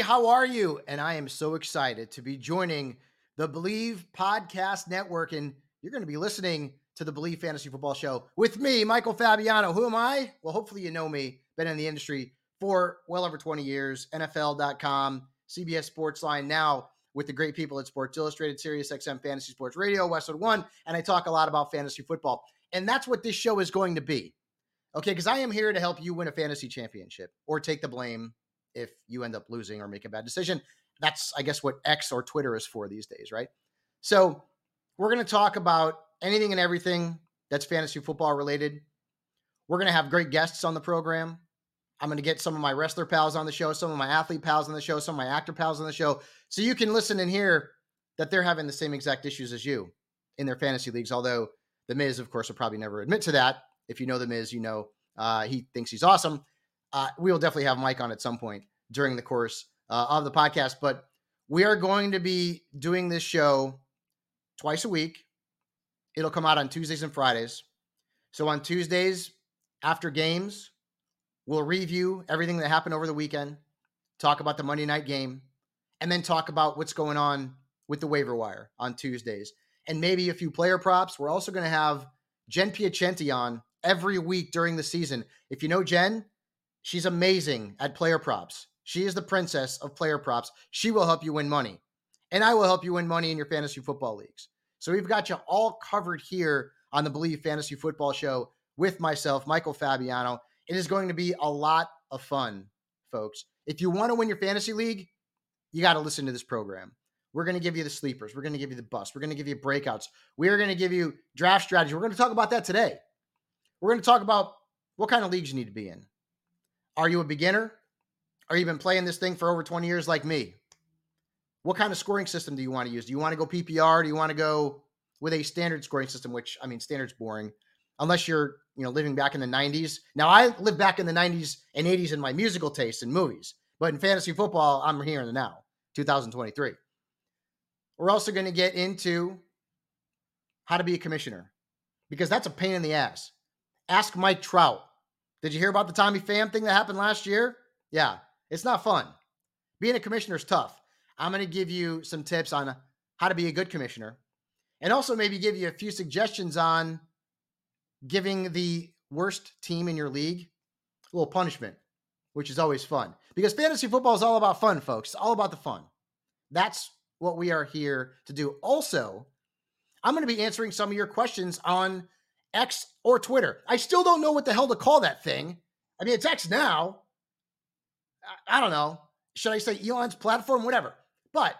How are you? And I am so excited to be joining the Believe Podcast Network. And you're going to be listening to the Believe Fantasy Football Show with me, Michael Fabiano. Who am I? Well, hopefully you know me. Been in the industry for well over 20 years. NFL.com, CBS Sportsline, now with the great people at Sports Illustrated, Sirius XM Fantasy Sports Radio, Westwood One. And I talk a lot about fantasy football. And that's what this show is going to be. Okay, because I am here to help you win a fantasy championship or take the blame if you end up losing or make a bad decision. That's, I guess, what X or Twitter is for these days, right? So we're going to talk about anything and everything that's fantasy football related. We're going to have great guests on the program. I'm going to get some of my wrestler pals on the show, some of my athlete pals on the show, some of my actor pals on the show. So you can listen and hear that they're having the same exact issues as you in their fantasy leagues. Although The Miz, of course, will probably never admit to that if you know The Miz, you know uh, he thinks he's awesome. Uh, we will definitely have Mike on at some point during the course uh, of the podcast, but we are going to be doing this show twice a week. It'll come out on Tuesdays and Fridays. So on Tuesdays after games, we'll review everything that happened over the weekend, talk about the Monday night game, and then talk about what's going on with the waiver wire on Tuesdays and maybe a few player props. We're also going to have Jen Piacenti on every week during the season. If you know Jen, she's amazing at player props. She is the princess of player props. She will help you win money. And I will help you win money in your fantasy football leagues. So we've got you all covered here on the Believe Fantasy Football Show with myself, Michael Fabiano. It is going to be a lot of fun, folks. If you want to win your fantasy league, you got to listen to this program. We're going to give you the sleepers. We're going to give you the bust. We're going to give you breakouts. We're going to give you draft strategy. We're going to talk about that today. We're going to talk about what kind of leagues you need to be in. Are you a beginner? Are you been playing this thing for over 20 years like me? What kind of scoring system do you want to use? Do you want to go PPR? Do you want to go with a standard scoring system, which I mean, standard's boring unless you're, you know, living back in the 90s. Now, I live back in the 90s and 80s in my musical tastes and movies, but in fantasy football, I'm here in the now, 2023. We're also going to get into how to be a commissioner because that's a pain in the ass. Ask Mike Trout. Did you hear about the Tommy Pham thing that happened last year? Yeah, it's not fun. Being a commissioner is tough. I'm going to give you some tips on how to be a good commissioner and also maybe give you a few suggestions on giving the worst team in your league a little punishment, which is always fun because fantasy football is all about fun, folks. It's all about the fun. That's what we are here to do. Also, I'm going to be answering some of your questions on X or Twitter. I still don't know what the hell to call that thing. I mean, it's X now. I, I don't know. Should I say Elon's platform? Whatever. But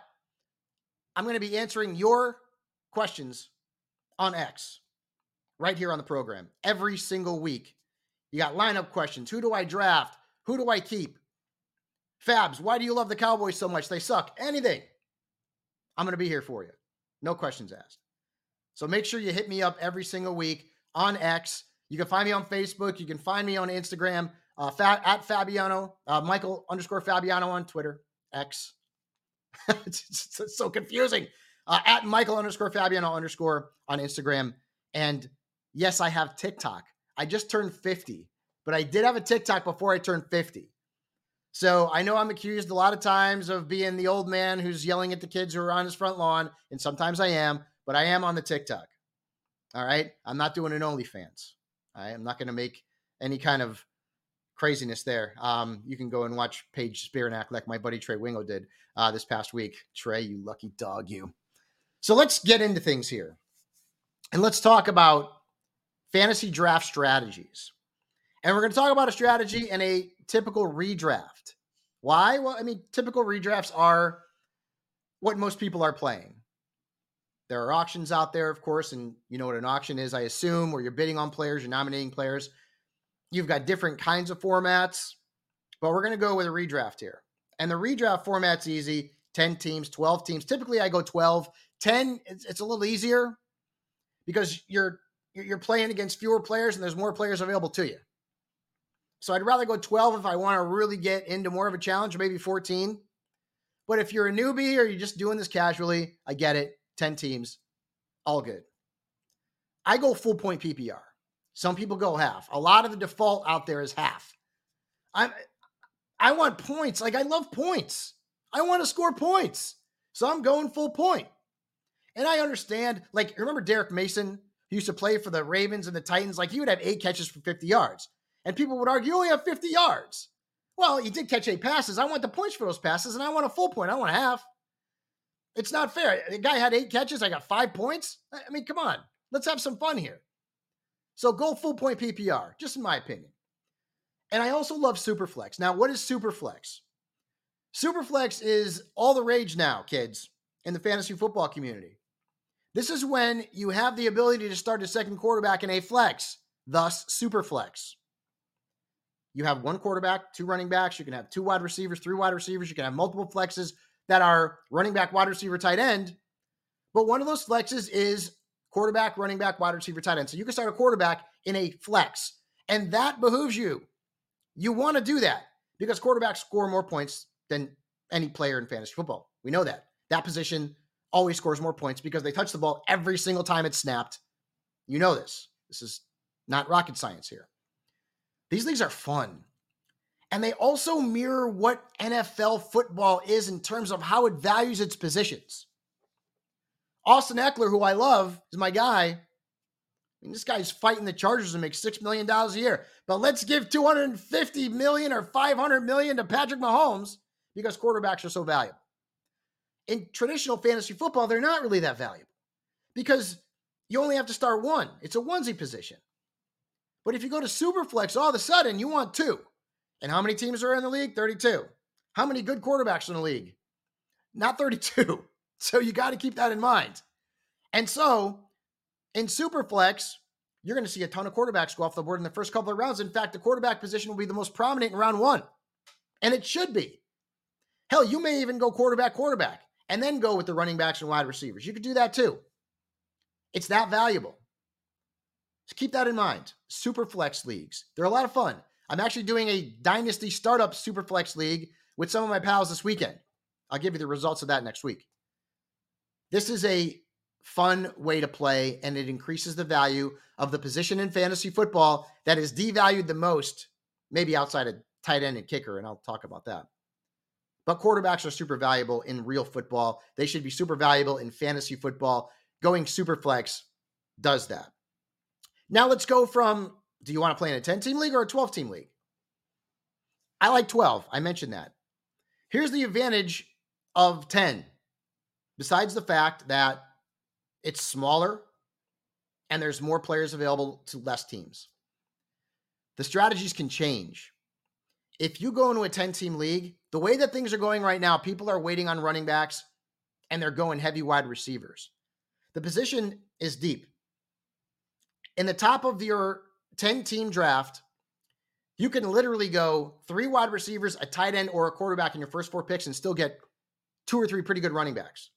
I'm going to be answering your questions on X right here on the program every single week. You got lineup questions. Who do I draft? Who do I keep? Fabs, why do you love the Cowboys so much? They suck. Anything. I'm going to be here for you. No questions asked. So make sure you hit me up every single week on X. You can find me on Facebook. You can find me on Instagram uh, fat, at Fabiano, uh, Michael underscore Fabiano on Twitter, X. it's, it's, so confusing. Uh, at Michael underscore Fabiano underscore on Instagram. And yes, I have TikTok. I just turned 50, but I did have a TikTok before I turned 50. So I know I'm accused a lot of times of being the old man who's yelling at the kids who are on his front lawn, and sometimes I am, but I am on the TikTok. All right. I'm not doing an OnlyFans. I am not going to make any kind of craziness there. Um, you can go and watch Paige Spiranac like my buddy Trey Wingo did uh, this past week. Trey, you lucky dog, you. So let's get into things here. And let's talk about fantasy draft strategies. And we're going to talk about a strategy and a typical redraft. Why? Well, I mean, typical redrafts are what most people are playing. There are auctions out there, of course, and you know what an auction is, I assume, where you're bidding on players, you're nominating players. You've got different kinds of formats, but we're going to go with a redraft here. And the redraft format's easy 10 teams, 12 teams. Typically, I go 12. 10, it's, it's a little easier because you're you're playing against fewer players and there's more players available to you. So I'd rather go 12 if I want to really get into more of a challenge, or maybe 14. But if you're a newbie or you're just doing this casually, I get it. 10 teams, all good. I go full point PPR. Some people go half. A lot of the default out there is half. I'm I want points. Like I love points. I want to score points. So I'm going full point. And I understand, like, remember Derrick Mason, who used to play for the Ravens and the Titans? Like, he would have eight catches for 50 yards. And people would argue, you only have 50 yards. Well, he did catch eight passes. I want the points for those passes, and I want a full point. I want a half. It's not fair. The guy had eight catches. I got five points. I mean, come on. Let's have some fun here. So go full point PPR, just in my opinion. And I also love Superflex. Now, what is Superflex? Superflex is all the rage now, kids, in the fantasy football community. This is when you have the ability to start a second quarterback in a flex, thus Superflex. You have one quarterback, two running backs, you can have two wide receivers, three wide receivers, you can have multiple flexes that are running back, wide receiver, tight end. But one of those flexes is quarterback, running back, wide receiver, tight end. So you can start a quarterback in a flex, and that behooves you. You want to do that because quarterbacks score more points than any player in fantasy football. We know that. That position always scores more points because they touch the ball every single time it's snapped. You know this. This is not rocket science here. These leagues are fun. And they also mirror what NFL football is in terms of how it values its positions. Austin Ekeler, who I love, is my guy. I mean, this guy's fighting the Chargers and makes six million dollars a year. But let's give 250 million or 500 million to Patrick Mahomes because quarterbacks are so valuable. In traditional fantasy football, they're not really that valuable because you only have to start one. It's a onesie position. But if you go to Superflex, all of a sudden you want two. And how many teams are in the league? 32. How many good quarterbacks in the league? Not 32. So you got to keep that in mind. And so in Superflex, you're going to see a ton of quarterbacks go off the board in the first couple of rounds. In fact, the quarterback position will be the most prominent in round one. And it should be. Hell, you may even go quarterback, quarterback, and then go with the running backs and wide receivers. You could do that too. It's that valuable. So keep that in mind. Superflex leagues. They're a lot of fun. I'm actually doing a dynasty startup Superflex league with some of my pals this weekend. I'll give you the results of that next week. This is a fun way to play, and it increases the value of the position in fantasy football that is devalued the most, maybe outside of tight end and kicker, and I'll talk about that. But quarterbacks are super valuable in real football. They should be super valuable in fantasy football. Going super flex does that. Now let's go from do you want to play in a 10 team league or a 12 team league? I like 12. I mentioned that. Here's the advantage of 10 besides the fact that it's smaller and there's more players available to less teams. The strategies can change. If you go into a 10 team league, the way that things are going right now, people are waiting on running backs and they're going heavy wide receivers. The position is deep. In the top of your 10 team draft, you can literally go three wide receivers, a tight end, or a quarterback in your first four picks and still get two or three pretty good running backs.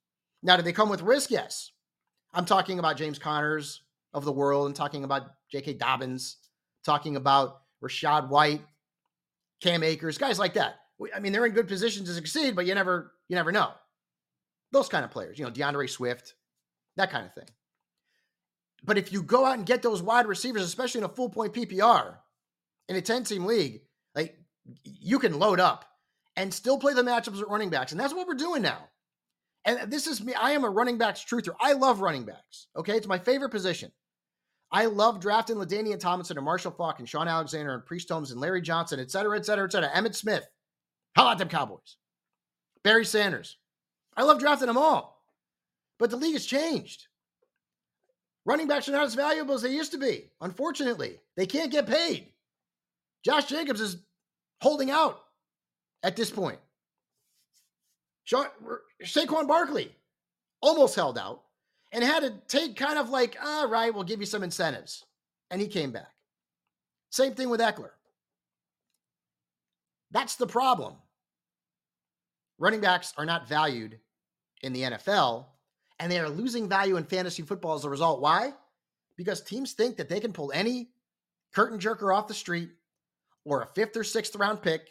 Now, do they come with risk? Yes. I'm talking about James Connors of the world and talking about J.K. Dobbins, talking about Rachaad White, Cam Akers, guys like that. I mean, they're in good positions to succeed, but you never, you never know. Those kind of players, you know, D'Andre Swift, that kind of thing. But if you go out and get those wide receivers, especially in a full point PPR in a 10 team league, like you can load up and still play the matchups at running backs. And that's what we're doing now. And this is me. I am a running backs truther. I love running backs. Okay. It's my favorite position. I love drafting LaDainian Tomlinson and Marshall Faulk and Shaun Alexander and Priest Holmes and Larry Johnson, et cetera, et cetera, et cetera. Emmitt Smith. How about them Cowboys? Barry Sanders. I love drafting them all. But the league has changed. Running backs are not as valuable as they used to be. Unfortunately, they can't get paid. Josh Jacobs is holding out at this point. Sean, Saquon Barkley almost held out and had to take kind of like, all right, we'll give you some incentives. And he came back. Same thing with Ekeler. That's the problem. Running backs are not valued in the NFL, and they are losing value in fantasy football as a result. Why? Because teams think that they can pull any curtain jerker off the street or a fifth or sixth round pick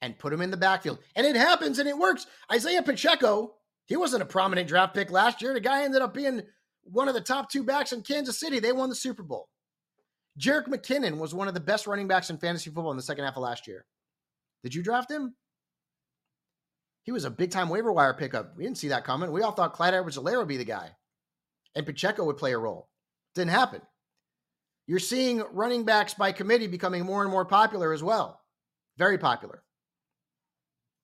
and put him in the backfield. And it happens and it works. Isaiah Pacheco, he wasn't a prominent draft pick last year. The guy ended up being one of the top two backs in Kansas City. They won the Super Bowl. Jerick McKinnon was one of the best running backs in fantasy football in the second half of last year. Did you draft him? He was a big time waiver wire pickup. We didn't see that coming. We all thought Clyde Edwards-Helaire would be the guy and Pacheco would play a role. Didn't happen. You're seeing running backs by committee becoming more and more popular as well. Very popular.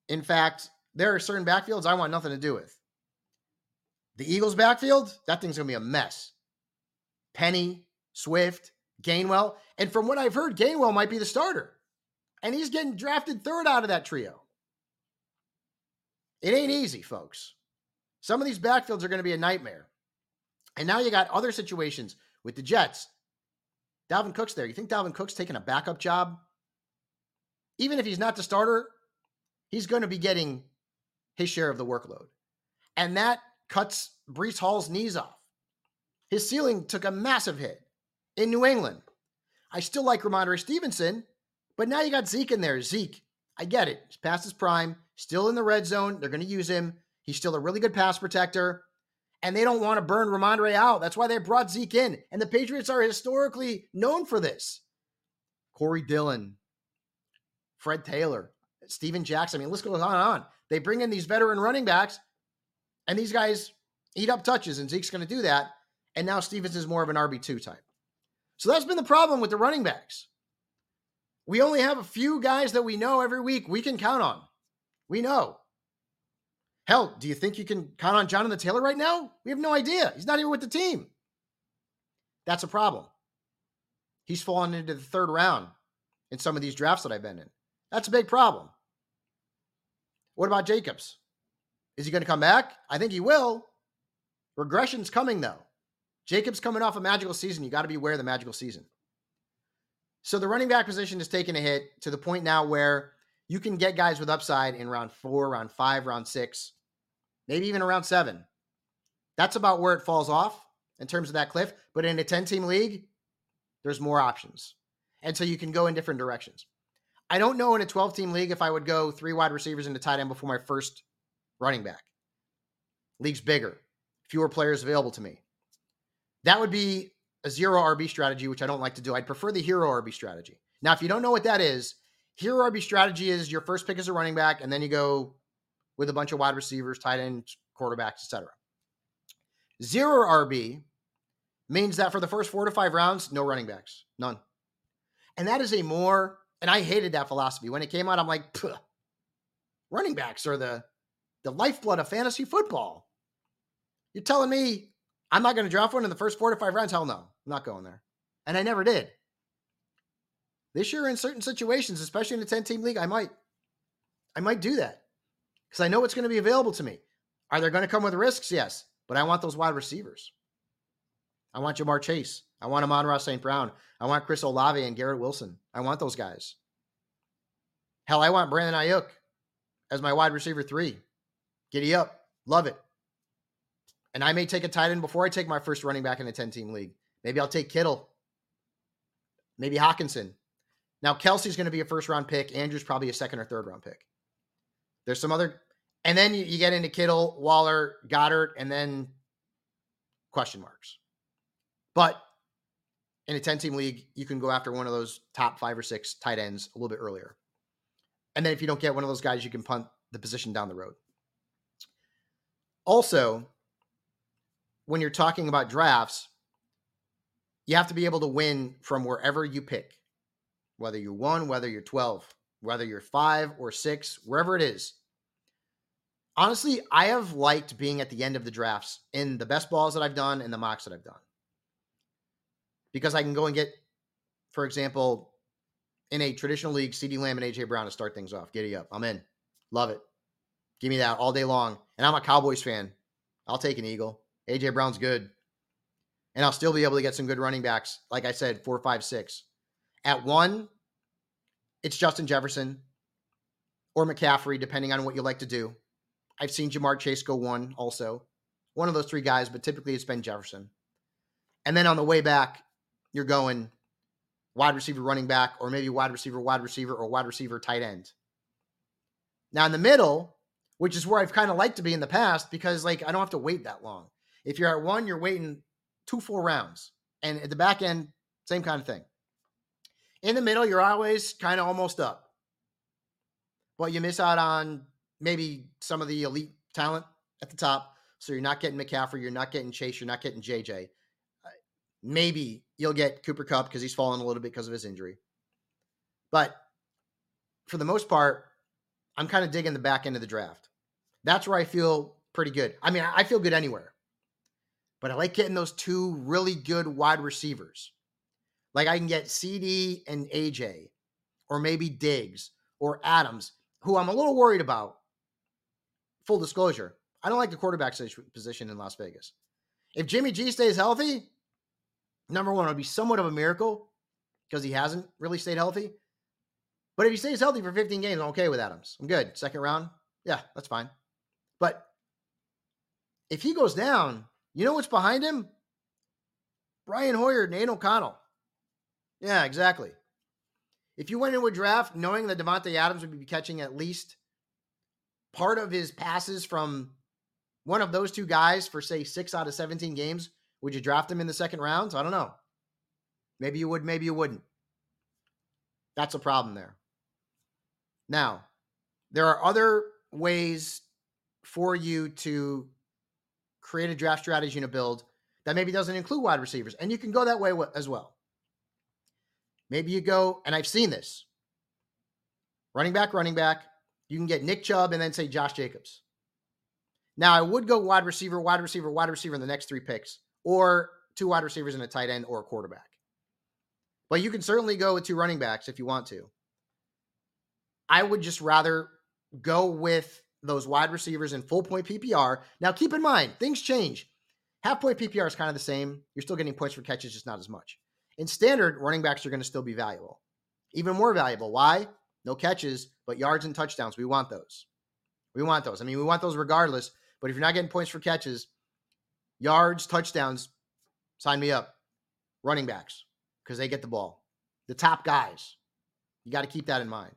In fact, there are certain backfields I want nothing to do with. The Eagles' backfield, that thing's going to be a mess. Penny, Swift, Gainwell. And from what I've heard, Gainwell might be the starter. And he's getting drafted third out of that trio. It ain't easy, folks. Some of these backfields are going to be a nightmare. And now you got other situations with the Jets. Dalvin Cook's there. You think Dalvin Cook's taking a backup job? Even if he's not the starter, he's going to be getting his share of the workload. And that cuts Breece Hall's knees off. His ceiling took a massive hit in New England. I still like Rhamondre Stevenson, but now you got Zeke in there. Zeke, I get it. He's past his prime, still in the red zone. They're going to use him. He's still a really good pass protector and they don't want to burn Rhamondre out. That's why they brought Zeke in. And the Patriots are historically known for this. Corey Dillon, Fred Taylor, Steven Jackson. I mean, let's go on and on. They bring in these veteran running backs, and these guys eat up touches, and Zeke's going to do that. And now Stevens is more of an RB2 type. So that's been the problem with the running backs. We only have a few guys that we know every week we can count on. We know. Hell, do you think you can count on Jonathan Taylor right now? We have no idea. He's not even with the team. That's a problem. He's fallen into the third round in some of these drafts that I've been in. That's a big problem. What about Jacobs? Is he going to come back? I think he will. Regression's coming, though. Jacobs coming off a magical season. You got to be aware of the magical season. So the running back position is taking a hit to the point now where you can get guys with upside in round four, round five, round six maybe even around seven. That's about where it falls off in terms of that cliff. But in a 10 team league, there's more options. And so you can go in different directions. I don't know in a 12 team league if I would go three wide receivers into tight end before my first running back. League's bigger, fewer players available to me. That would be a zero RB strategy, which I don't like to do. I'd prefer the hero RB strategy. Now, if you don't know what that is, hero RB strategy is your first pick as a running back, and then you go with a bunch of wide receivers, tight ends, quarterbacks, etc. Zero RB means that for the first four to five rounds, no running backs, none. And that is a more, and I hated that philosophy. When it came out, I'm like, running backs are the, the lifeblood of fantasy football. You're telling me I'm not going to draft one in the first four to five rounds? Hell no, I'm not going there. And I never did. This year, in certain situations, especially in a 10 team league, I might. I might do that because I know what's going to be available to me. Are there going to come with risks? Yes, but I want those wide receivers. I want Ja'Marr Chase. I want Amon-Ra St. Brown. I want Chris Olave and Garrett Wilson. I want those guys. Hell, I want Brandon Aiyuk as my wide receiver three. Giddy up. Love it. And I may take a tight end before I take my first running back in a 10 team league. Maybe I'll take Kittle. Maybe Hockenson. Now, Kelce's going to be a first round pick. Andrew's probably a second or third round pick. There's some other, and then you, you get into Kittle, Waller, Goedert, and then question marks. But in a 10 team league, you can go after one of those top five or six tight ends a little bit earlier. And then if you don't get one of those guys, you can punt the position down the road. Also, when you're talking about drafts, you have to be able to win from wherever you pick, whether you're one, whether you're 12 whether you're five or six, wherever it is. Honestly, I have liked being at the end of the drafts in the best balls that I've done and the mocks that I've done. Because I can go and get, for example, in a traditional league, CeeDee Lamb and AJ Brown to start things off. Giddy up. I'm in. Love it. Give me that all day long. And I'm a Cowboys fan. I'll take an Eagle. AJ Brown's good. And I'll still be able to get some good running backs. Like I said, four, five, six. At one, it's Justin Jefferson or McCaffrey, depending on what you like to do. I've seen Ja'Marr Chase go one also. One of those three guys, but typically it's been Jefferson. And then on the way back, you're going wide receiver, running back, or maybe wide receiver, wide receiver, or wide receiver, tight end. Now in the middle, which is where I've kind of liked to be in the past, because like I don't have to wait that long. If you're at one, you're waiting two four rounds. And at the back end, same kind of thing. In the middle, you're always kind of almost up. but you miss out on maybe some of the elite talent at the top. So you're not getting McCaffrey, you're not getting Chase, you're not getting JJ. Uh, maybe you'll get Cooper Kupp because he's fallen a little bit because of his injury. But for the most part, I'm kind of digging the back end of the draft. That's where I feel pretty good. I mean, I feel good anywhere, but I like getting those two really good wide receivers. Like I can get CeeDee and AJ, or maybe Diggs or Adams, who I'm a little worried about. Full disclosure, I don't like the quarterback position in Las Vegas. If Jimmy G stays healthy, number one, it would be somewhat of a miracle because he hasn't really stayed healthy. But if he stays healthy for 15 games, I'm okay with Adams. I'm good. Second round, yeah, that's fine. But if he goes down, you know what's behind him? Brian Hoyer Nate O'Connell. Yeah, exactly. If you went into a draft knowing that Davante Adams would be catching at least part of his passes from one of those two guys for say six out of 17 games, would you draft him in the second round? I don't know. Maybe you would, maybe you wouldn't. That's a problem there. Now, there are other ways for you to create a draft strategy and a build that maybe doesn't include wide receivers. And you can go that way as well. Maybe you go, and I've seen this running back, running back. You can get Nick Chubb and then say Josh Jacobs. Now, I would go wide receiver, wide receiver, wide receiver in the next three picks, or two wide receivers and a tight end or a quarterback. But you can certainly go with two running backs if you want to. I would just rather go with those wide receivers in full point PPR. Now, keep in mind, things change. Half point PPR is kind of the same. You're still getting points for catches, just not as much. In standard, running backs are going to still be valuable, even more valuable. Why? No catches, but yards and touchdowns. We want those. We want those. I mean, we want those regardless. But if you're not getting points for catches, yards, touchdowns, sign me up. Running backs, because they get the ball. The top guys. You got to keep that in mind.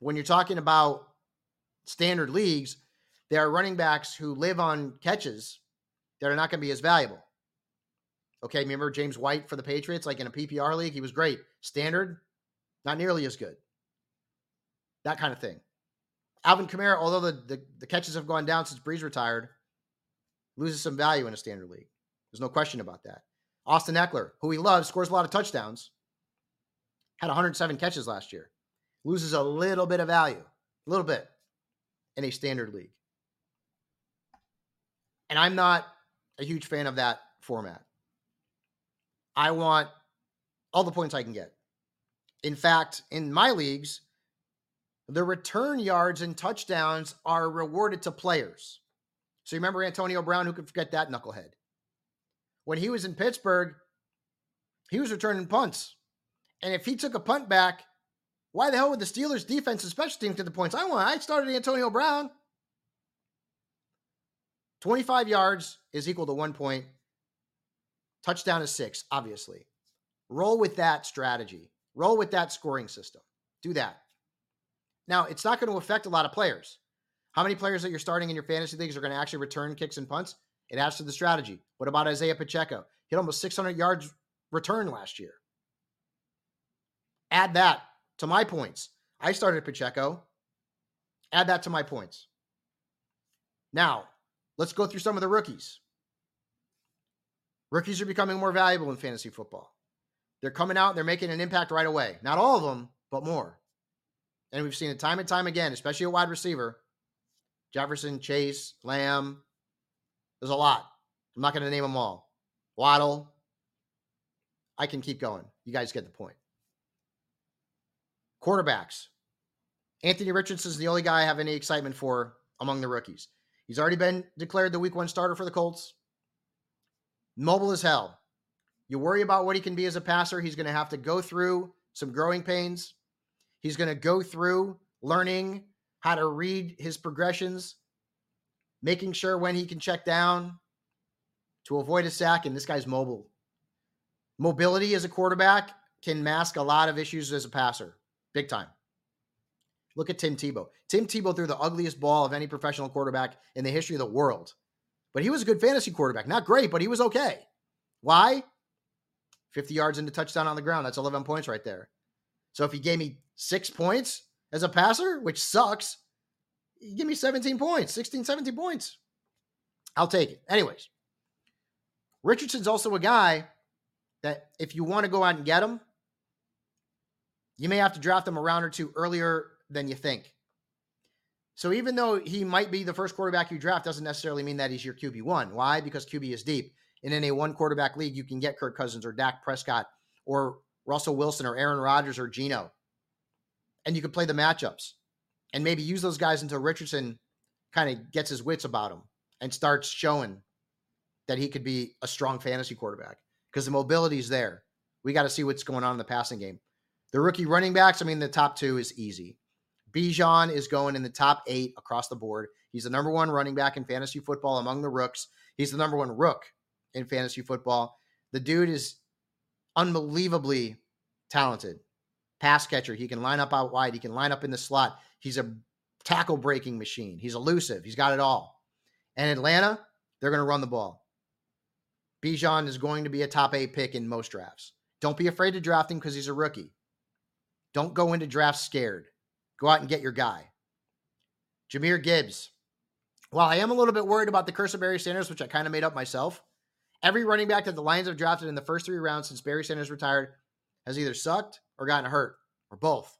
When you're talking about standard leagues, there are running backs who live on catches that are not going to be as valuable. Okay, remember James White for the Patriots, like in a PPR league, he was great. Standard, not nearly as good. That kind of thing. Alvin Kamara, although the, the, the catches have gone down since Brees retired, loses some value in a standard league. There's no question about that. Austin Ekeler, who he loves, scores a lot of touchdowns, had 107 catches last year, loses a little bit of value, a little bit in a standard league. And I'm not a huge fan of that format. I want all the points I can get. In fact, in my leagues, the return yards and touchdowns are rewarded to players. So you remember Antonio Brown, who could forget that knucklehead? When he was in Pittsburgh, he was returning punts. And if he took a punt back, why the hell would the Steelers defense and special teams get the points? I want. I started Antonio Brown. 25 yards is equal to one point. Touchdown is six, obviously. Roll with that strategy. Roll with that scoring system. Do that. Now, it's not going to affect a lot of players. How many players that you're starting in your fantasy leagues are going to actually return kicks and punts? It adds to the strategy. What about Isaiah Pacheco? He hit almost 600 yards return last year. Add that to my points. I started Pacheco. Add that to my points. Now, let's go through some of the rookies. Rookies are becoming more valuable in fantasy football. They're coming out, they're making an impact right away. Not all of them, but more. And we've seen it time and time again, especially a wide receiver. Jefferson, Chase, Lamb. There's a lot. I'm not going to name them all. Waddle. I can keep going. You guys get the point. Quarterbacks. Anthony Richardson is the only guy I have any excitement for among the rookies. He's already been declared the week one starter for the Colts. Mobile as hell. You worry about what he can be as a passer. He's going to have to go through some growing pains. He's going to go through learning how to read his progressions, making sure when he can check down to avoid a sack. And this guy's mobile. Mobility as a quarterback can mask a lot of issues as a passer, big time. Look at Tim Tebow. Tim Tebow threw the ugliest ball of any professional quarterback in the history of the world. But he was a good fantasy quarterback. Not great, but he was okay. Why? 50 yards into touchdown on the ground. That's 11 points right there. So if he gave me six points, as a passer, which sucks, give me 17 points, 16, 17 points. I'll take it. Anyways, Richardson's also a guy that if you want to go out and get him, you may have to draft him a round or two earlier than you think. So even though he might be the first quarterback you draft, doesn't necessarily mean that he's your QB one. Why? Because QB is deep. And in a one quarterback league, you can get Kirk Cousins or Dak Prescott or Russell Wilson or Aaron Rodgers or Geno. And you can play the matchups and maybe use those guys until Richardson kind of gets his wits about him and starts showing that he could be a strong fantasy quarterback because the mobility is there. We got to see what's going on in the passing game. The rookie running backs, I mean, the top two is easy. Bijan is going in the top eight across the board. He's the number one running back in fantasy football among the rooks. He's the number one rook in fantasy football. The dude is unbelievably talented. Pass catcher. He can line up out wide. He can line up in the slot. He's a tackle breaking machine. He's elusive. He's got it all. And Atlanta, they're going to run the ball. Bijan is going to be a top eight pick in most drafts. Don't be afraid to draft him because he's a rookie. Don't go into drafts scared. Go out and get your guy. Jahmyr Gibbs. While I am a little bit worried about the curse of Barry Sanders, which I kind of made up myself, every running back that the Lions have drafted in the first three rounds since Barry Sanders retired has either sucked or gotten hurt or both.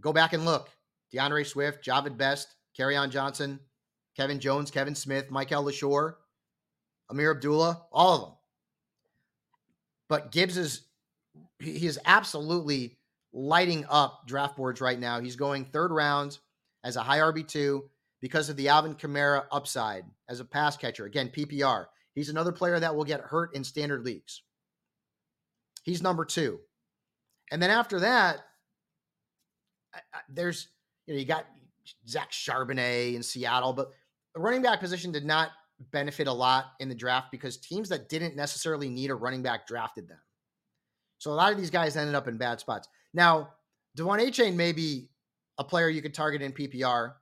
Go back and look. D'Andre Swift, Jahvid Best, on Johnson, Kevin Jones, Kevin Smith, Mikel Leshoure, Ameer Abdullah, all of them. But Gibbs is he is absolutely lighting up draft boards right now. He's going third round as a high RB2 because of the Alvin Kamara upside as a pass catcher. Again, PPR. He's another player that will get hurt in standard leagues. He's number two. And then after that, there's, you know, you got Zach Charbonnet in Seattle, but the running back position did not benefit a lot in the draft because teams that didn't necessarily need a running back drafted them. So a lot of these guys ended up in bad spots. Now, De'Von Achane may be a player you could target in PPR.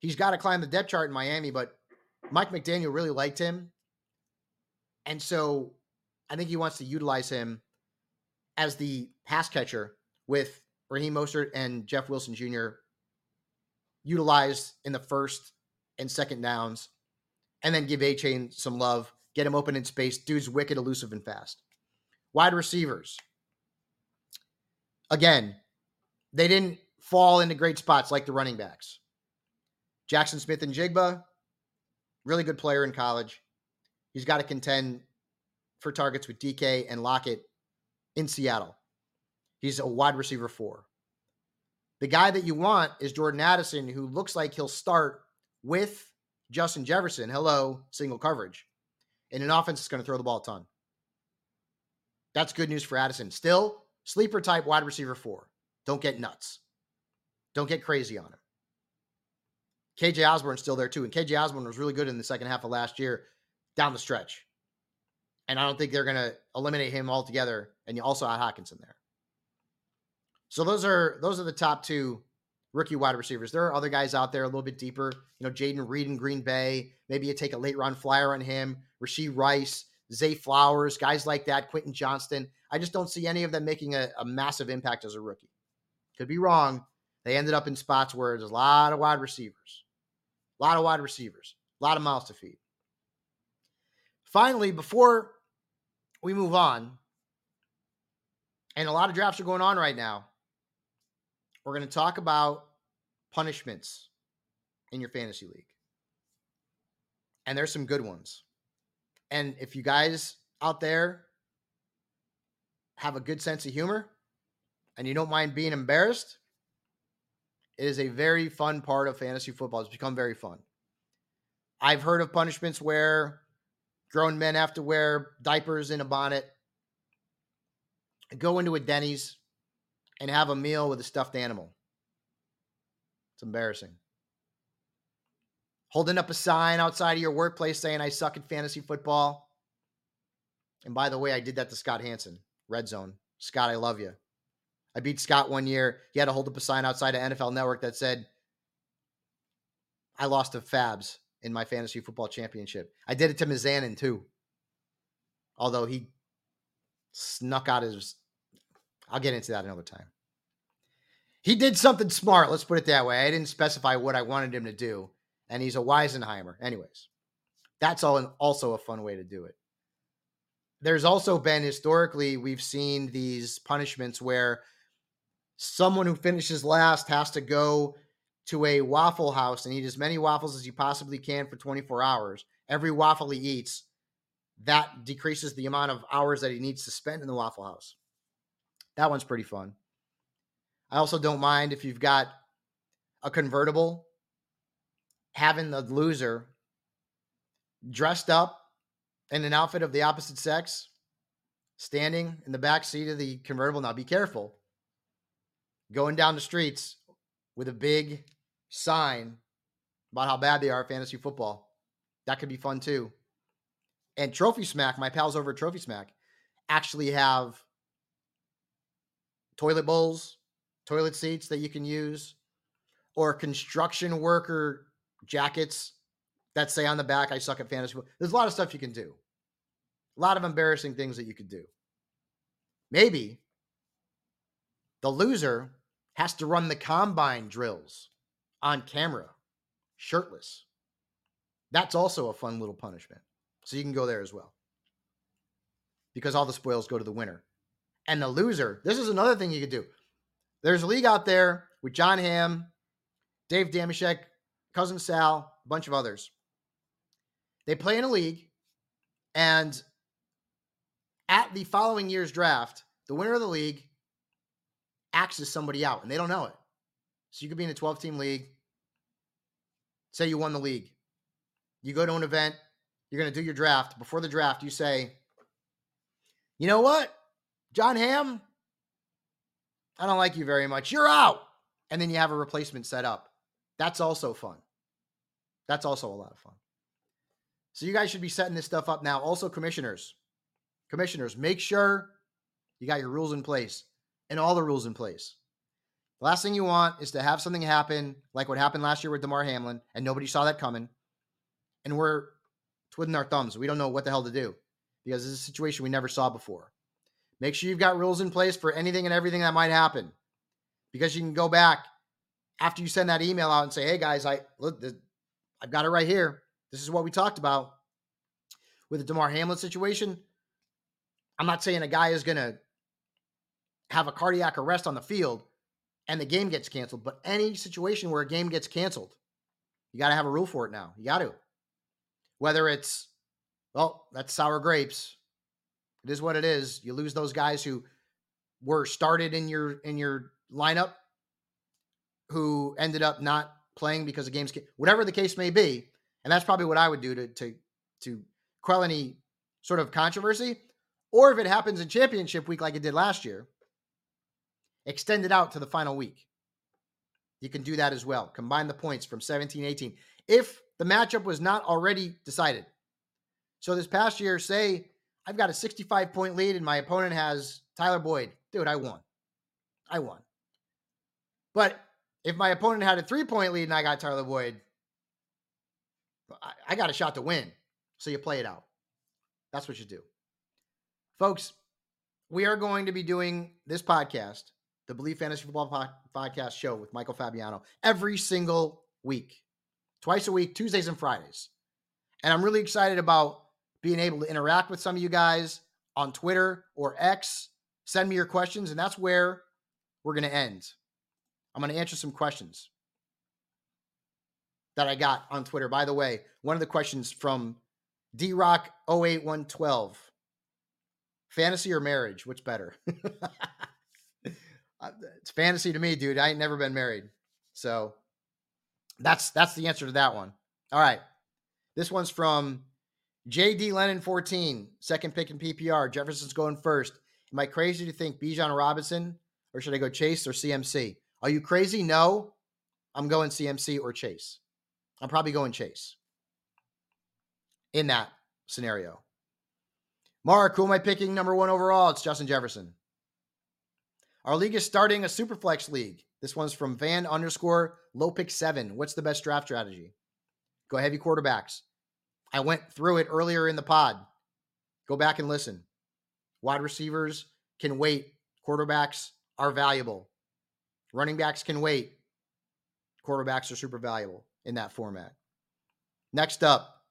He's got to climb the depth chart in Miami, but Mike McDaniel really liked him. And so I think he wants to utilize him as the pass catcher with Raheem Mostert and Jeff Wilson Jr. utilized in the first and second downs, and then give Achane some love, get him open in space. Dude's wicked, elusive, and fast. Wide receivers. Again, they didn't fall into great spots like the running backs. Jaxon Smith-Njigba, really good player in college. He's got to contend for targets with DK and Lockett in Seattle. He's a wide receiver four. The guy that you want is Jordan Addison, who looks like he'll start with Justin Jefferson. Hello, single coverage. In an offense that's going to throw the ball a ton. That's good news for Addison. Still, sleeper type wide receiver four. Don't get nuts. Don't get crazy on him. KJ Osborn's still there too. And KJ Osborn was really good in the second half of last year down the stretch. And I don't think they're going to eliminate him altogether. And you also had Hockenson there. So those are those are the top two rookie wide receivers. There are other guys out there a little bit deeper. You know, Jayden Reed in Green Bay. Maybe you take a late round flyer on him. Rashee Rice, Zay Flowers, guys like that, Quentin Johnston. I just don't see any of them making a, a massive impact as a rookie. Could be wrong. They ended up in spots where there's a lot of wide receivers, a lot of wide receivers, a lot of mouths to feed. Finally, before we move on, and a lot of drafts are going on right now, we're going to talk about punishments in your fantasy league. And there's some good ones. And if you guys out there have a good sense of humor and you don't mind being embarrassed, it is a very fun part of fantasy football. It's become very fun. I've heard of punishments where grown men have to wear diapers in a bonnet, go into a Denny's, and have a meal with a stuffed animal. It's embarrassing holding up a sign outside of your workplace saying, I suck at fantasy football. And by the way, I did that to Scott Hanson, Red Zone. Scott, I love you. I beat Scott one year. He had to hold up a sign outside of NFL Network that said, I lost to Fabs in my fantasy football championship. I did it to Mizanin too. Although he snuck out his. I'll get into that another time. he did something smart. Let's put it that way. I didn't specify what I wanted him to do, and he's a Weisenheimer. Anyways, that's all also a fun way to do it. There's also been historically we've seen these punishments where someone who finishes last has to go to a waffle house and eat as many waffles as you possibly can for 24 hours. Every waffle he eats, that decreases the amount of hours that he needs to spend in the waffle house. That one's pretty fun. I also don't mind if you've got a convertible having the loser dressed up in an outfit of the opposite sex standing in the back seat of the convertible. Now be careful. Going down the streets with a big sign about how bad they are at fantasy football. That could be fun too. And Trophy Smack, my pals over at Trophy Smack, actually have toilet bowls, toilet seats that you can use, or construction worker jackets that say on the back, I suck at fantasy. There's a lot of stuff you can do. A lot of embarrassing things that you could do. Maybe the loser has to run the combine drills on camera, shirtless. That's also a fun little punishment. So you can go there as well. Because all the spoils go to the winner. And the loser, this is another thing you could do. There's a league out there with Jon Hamm, Dave Dameshek, Cousin Sal, a bunch of others. They play in a league, and at the following year's draft, the winner of the league axes somebody out, and they don't know it. So you could be in a 12 team league. Say you won the league. You go to an event, you're going to do your draft. Before the draft, you say, you know what? Jon Hamm, I don't like you very much. You're out. And then you have a replacement set up. That's also fun. That's also a lot of fun. So you guys should be setting this stuff up now. Also, commissioners, commissioners, make sure you got your rules in place and all the rules in place. The last thing you want is to have something happen like what happened last year with Damar Hamlin, and nobody saw that coming. And we're twiddling our thumbs. We don't know what the hell to do because this is a situation we never saw before. Make sure you've got rules in place for anything and everything that might happen because you can go back after you send that email out and say, "Hey guys, I look, I've got it right here. This is what we talked about with the Damar Hamlin situation." I'm not saying a guy is going to have a cardiac arrest on the field and the game gets canceled, but any situation where a game gets canceled, you got to have a rule for it now. You got to. Whether it's, well, that's sour grapes. It is what it is. You lose those guys who were started in your in your lineup who ended up not playing because of games whatever the case may be and that's probably what i would do to to to quell any sort of controversy or if it happens in championship week like it did last year extend it out to the final week. You can do that as well. Combine the points from 17 18 if the matchup was not already decided. So this past year say i've got a 65 point lead and my opponent has tyler boyd. Dude i won. I won. But if my opponent had a three point lead and I got Tyler Boyd, I, got a shot to win. So you play it out. That's what you do. Folks, we are going to be doing this podcast, the Believe Fantasy Football po- Podcast show with Michael Fabiano, every single week, twice a week, Tuesdays and Fridays. And I'm really excited about being able to interact with some of you guys on Twitter or X. Send me your questions, and that's where we're going to end. I'm going to answer some questions that I got on Twitter. By the way, one of the questions from D Rock 08112 Fantasy or marriage? Which better? Uh, it's fantasy to me, dude. I ain't never been married. So that's that's the answer to that one. All right. This one's from JD Lennon 14, second pick in PPR. Jefferson's going first. Am I crazy to think Bijan Robinson or should I go Chase or CMC? Are you crazy? No. I'm going CMC or Chase. I'm probably going Chase in that scenario. Mark, who am I picking number one overall? It's Justin Jefferson. Our league is starting a superflex league. This one's from Van underscore low pick seven. What's the best draft strategy? Go heavy quarterbacks. I went through it earlier in the pod. Go back and listen. Wide receivers can wait. Quarterbacks are valuable. Running backs can wait. Quarterbacks are super valuable in that format. Next up,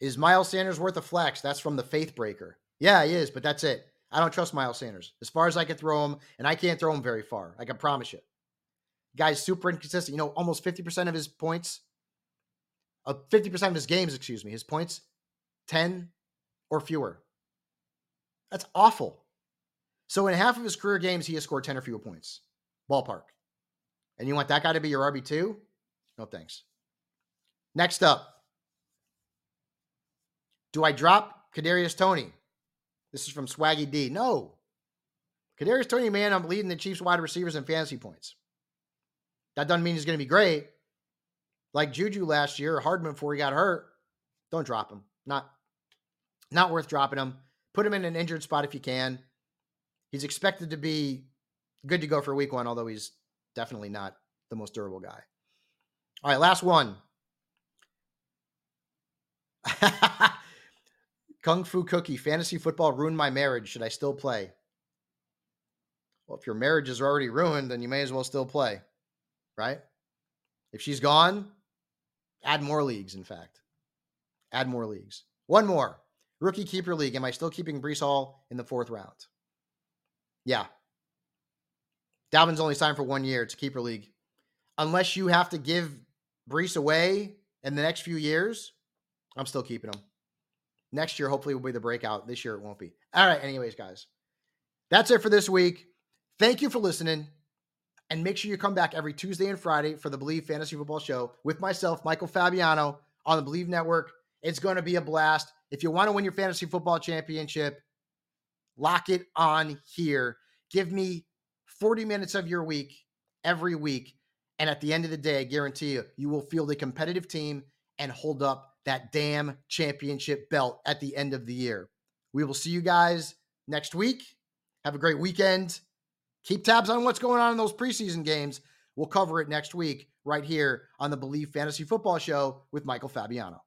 is Miles Sanders worth a flex? That's from the Faith Breaker. Yeah, he is, but that's it. I don't trust Miles Sanders. As far as I can throw him, and I can't throw him very far. I can promise you. Guy's super inconsistent. You know, almost 50% of his points, uh, 50% of his games, excuse me, his points, 10 or fewer. That's awful. So in half of his career games, he has scored 10 or fewer points. Ballpark. And you want that guy to be your RB2? No thanks. Next up. Do I drop Kadarius Toney? This is from Swaggy D. No. Kadarius Toney, man, I'm leading the Chiefs wide receivers in fantasy points. That doesn't mean he's going to be great. Like Juju last year, Hardman before he got hurt. Don't drop him. Not, not worth dropping him. Put him in an injured spot if you can. He's expected to be good to go for week one, although he's definitely not the most durable guy. All right, last one. Kung Fu Cookie, fantasy football ruined my marriage. Should I still play? Well, if your marriage is already ruined, then you may as well still play, right? If she's gone, add more leagues, in fact. Add more leagues. One more. Rookie keeper league. Am I still keeping Breece Hall in the fourth round? Yeah. Dalvin's only signed for one year. It's a keeper league. Unless you have to give Breece away in the next few years, I'm still keeping him. Next year, hopefully, will be the breakout. This year, it won't be. All right. Anyways, guys, that's it for this week. Thank you for listening. And make sure you come back every Tuesday and Friday for the Believe Fantasy Football Show with myself, Michael Fabiano, on the Believe Network. It's going to be a blast. If you want to win your fantasy football championship, lock it on here. Give me 40 minutes of your week every week. And at the end of the day, I guarantee you, you will field a competitive team and hold up that damn championship belt at the end of the year. We will see you guys next week. Have a great weekend. Keep tabs on what's going on in those preseason games. We'll cover it next week right here on the Believe Fantasy Football Show with Michael Fabiano.